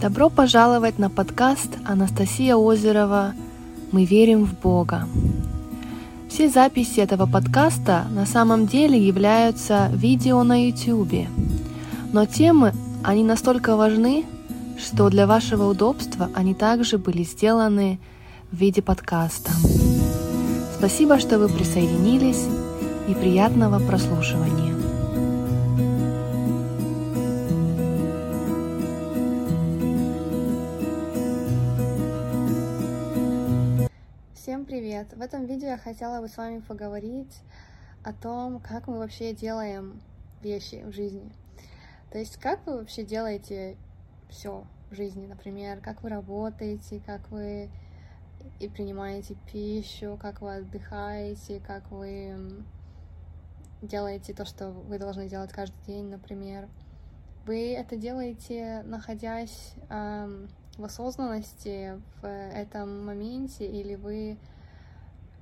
Добро пожаловать на подкаст Анастасия Озерова «Мы верим в Бога». Все записи этого подкаста на самом деле являются видео на YouTube, но темы, они настолько важны, что для вашего удобства они также были сделаны в виде подкаста. Спасибо, что вы присоединились и приятного прослушивания. Привет! В этом видео я хотела бы с вами поговорить о том, как мы вообще делаем вещи в жизни. То есть, как вы вообще делаете все в жизни, например, как вы работаете, как вы и принимаете пищу, как вы отдыхаете, как вы делаете то, что вы должны делать каждый день, например. Вы это делаете, находясь в осознанности в этом моменте, или вы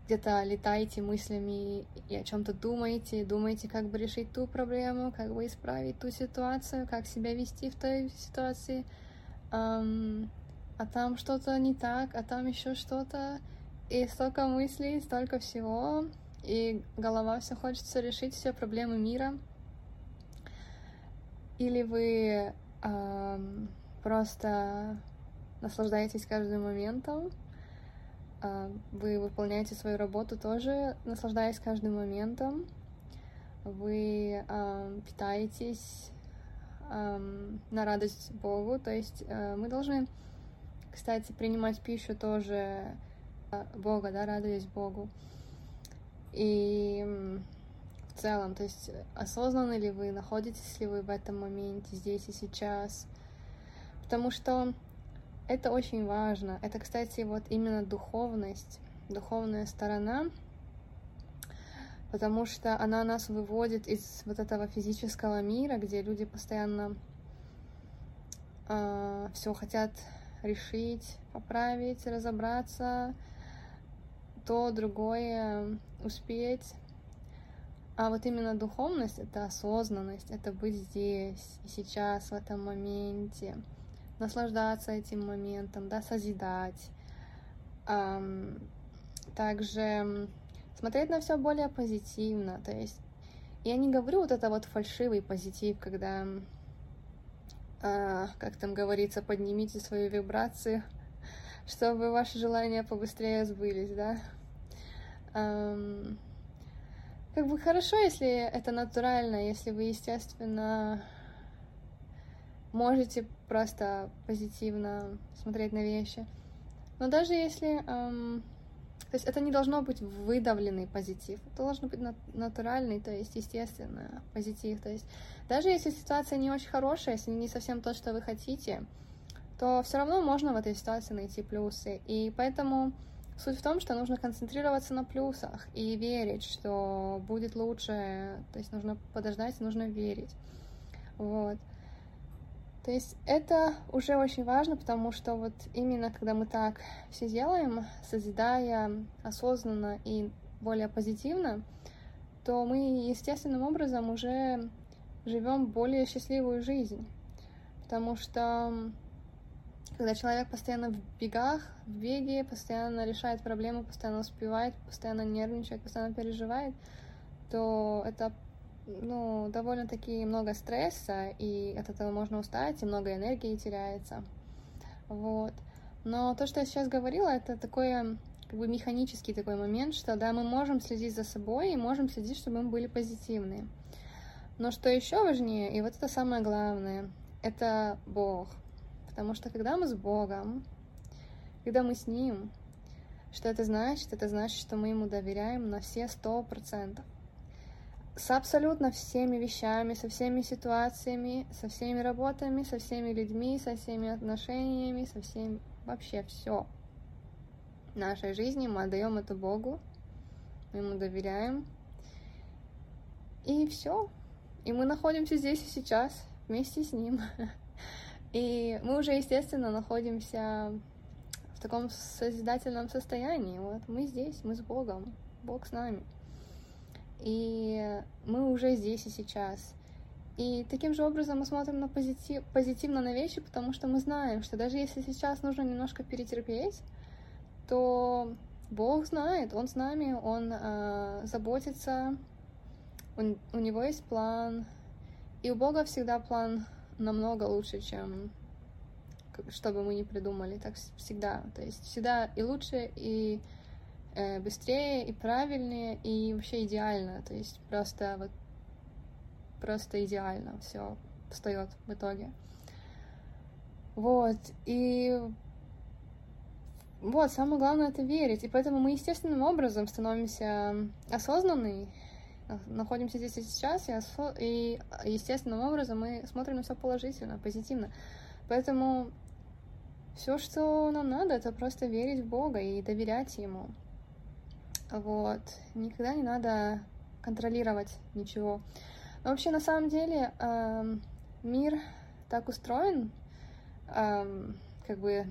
где-то летаете мыслями и о чем-то думаете, думаете, как бы решить ту проблему, как бы исправить ту ситуацию, как себя вести в той ситуации, эм, а там что-то не так, а там еще что-то, и столько мыслей, столько всего, и голова все хочется решить все проблемы мира. Или вы эм, просто наслаждаетесь каждым моментом, вы выполняете свою работу тоже, наслаждаясь каждым моментом, вы э, питаетесь на радость Богу, то есть э, мы должны, кстати, принимать пищу тоже Бога, да, радуясь Богу. И в целом, то есть осознанно ли вы, находитесь ли вы в этом моменте, здесь и сейчас. Потому что это очень важно. Это, кстати, вот именно духовность, духовная сторона, потому что она нас выводит из вот этого физического мира, где люди постоянно э, а, все хотят решить, поправить, разобраться, то, другое успеть. А вот именно духовность — это осознанность, это быть здесь и сейчас, в этом моменте, наслаждаться этим моментом, да, созидать. Также смотреть на все более позитивно, то есть я не говорю вот это вот фальшивый позитив, когда, uh, как там говорится, поднимите свою вибрацию, чтобы ваши желания побыстрее сбылись, да. Как бы хорошо, если это натурально, если вы, естественно, можете просто позитивно смотреть на вещи. Но даже если... Эм, то есть это не должно быть выдавленный позитив, это должно быть натуральный, то есть естественно позитив. То есть даже если ситуация не очень хорошая, если не совсем то, что вы хотите, то все равно можно в этой ситуации найти плюсы. И поэтому суть в том, что нужно концентрироваться на плюсах и верить, что будет лучше. То есть нужно подождать, нужно верить. Вот. То есть это уже очень важно, потому что вот именно когда мы так все делаем, созидая осознанно и более позитивно, то мы естественным образом уже живем более счастливую жизнь. Потому что когда человек постоянно в бегах, в беге, постоянно решает проблемы, постоянно успевает, постоянно нервничает, постоянно переживает, то это ну, довольно-таки много стресса, и от этого можно устать, и много энергии теряется. Вот. Но то, что я сейчас говорила, это такой как бы механический такой момент, что да, мы можем следить за собой и можем следить, чтобы мы были позитивные. Но что еще важнее, и вот это самое главное, это Бог. Потому что когда мы с Богом, когда мы с Ним, что это значит? Это значит, что мы Ему доверяем на все сто процентов с абсолютно всеми вещами, со всеми ситуациями, со всеми работами, со всеми людьми, со всеми отношениями, со всеми вообще все нашей жизни мы отдаем это Богу, мы ему доверяем. И все. И мы находимся здесь и сейчас вместе с ним. И мы уже, естественно, находимся в таком созидательном состоянии. Вот мы здесь, мы с Богом, Бог с нами. И мы уже здесь и сейчас. И таким же образом мы смотрим на позитив, позитивно на вещи, потому что мы знаем, что даже если сейчас нужно немножко перетерпеть, то Бог знает, Он с нами, Он э, заботится, он, у Него есть план, и у Бога всегда план намного лучше, чем что бы мы ни придумали, так всегда. То есть всегда и лучше, и быстрее, и правильнее, и вообще идеально. То есть просто вот просто идеально все встает в итоге. Вот, и вот, самое главное это верить. И поэтому мы естественным образом становимся осознанны, находимся здесь и сейчас, и, осо... и естественным образом мы смотрим на все положительно, позитивно. Поэтому все, что нам надо, это просто верить в Бога и доверять Ему. Вот. Никогда не надо контролировать ничего. Но вообще, на самом деле, э, мир так устроен, э, как бы,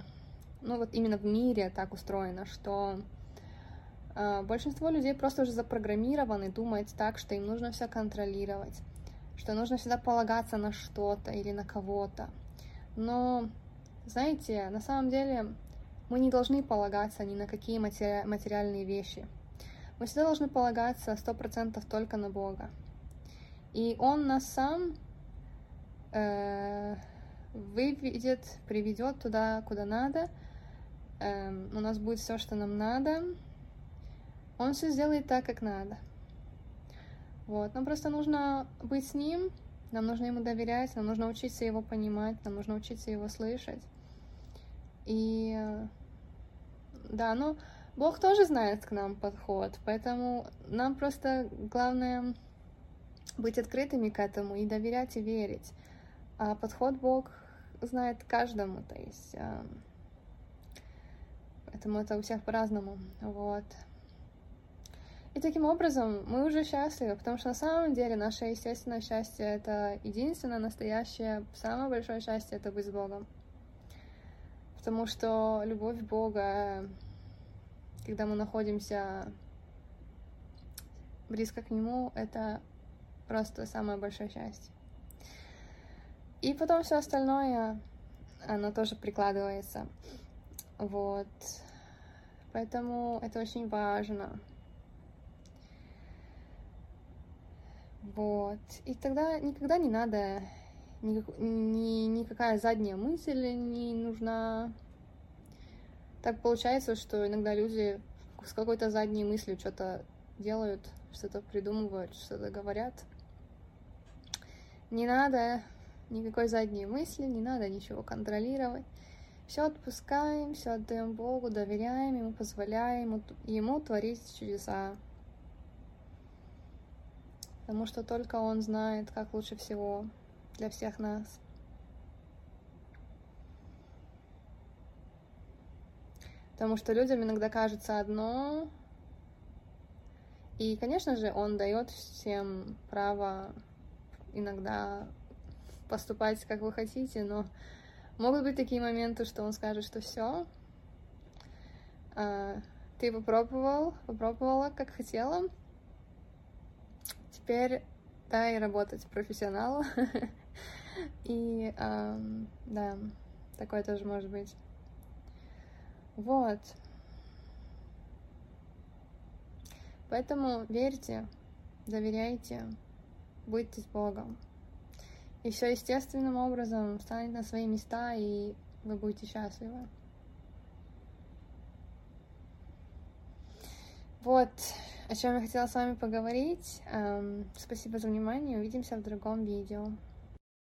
ну вот именно в мире так устроено, что э, большинство людей просто уже запрограммированы думать так, что им нужно все контролировать, что нужно всегда полагаться на что-то или на кого-то. Но, знаете, на самом деле мы не должны полагаться ни на какие матери... материальные вещи. Мы всегда должны полагаться сто процентов только на Бога. И он нас сам э, выведет, приведет туда, куда надо. Э, у нас будет все, что нам надо. Он все сделает так, как надо. Вот. Нам просто нужно быть с ним, нам нужно ему доверять, нам нужно учиться его понимать, нам нужно учиться его слышать. И да, ну, Бог тоже знает к нам подход, поэтому нам просто главное быть открытыми к этому и доверять и верить. А подход Бог знает каждому, то есть э, поэтому это у всех по-разному, вот. И таким образом мы уже счастливы, потому что на самом деле наше естественное счастье — это единственное настоящее, самое большое счастье — это быть с Богом. Потому что любовь Бога, когда мы находимся близко к Нему, это Просто самое большое счастье. И потом все остальное, оно тоже прикладывается. Вот. Поэтому это очень важно. Вот. И тогда никогда не надо, никак, ни, никакая задняя мысль не нужна. Так получается, что иногда люди с какой-то задней мыслью что-то делают, что-то придумывают, что-то говорят. Не надо никакой задней мысли, не надо ничего контролировать. Все отпускаем, все отдаем Богу, доверяем Ему, позволяем Ему, творить чудеса. Потому что только Он знает, как лучше всего для всех нас. Потому что людям иногда кажется одно, и, конечно же, Он дает всем право иногда поступать, как вы хотите, но могут быть такие моменты, что он скажет, что все, а, ты попробовал, попробовала, как хотела, теперь дай работать профессионалу. И да, такое тоже может быть. Вот. Поэтому верьте, доверяйте, будьте с Богом. И все естественным образом встанет на свои места, и вы будете счастливы. Вот о чем я хотела с вами поговорить. Эм, спасибо за внимание. Увидимся в другом видео.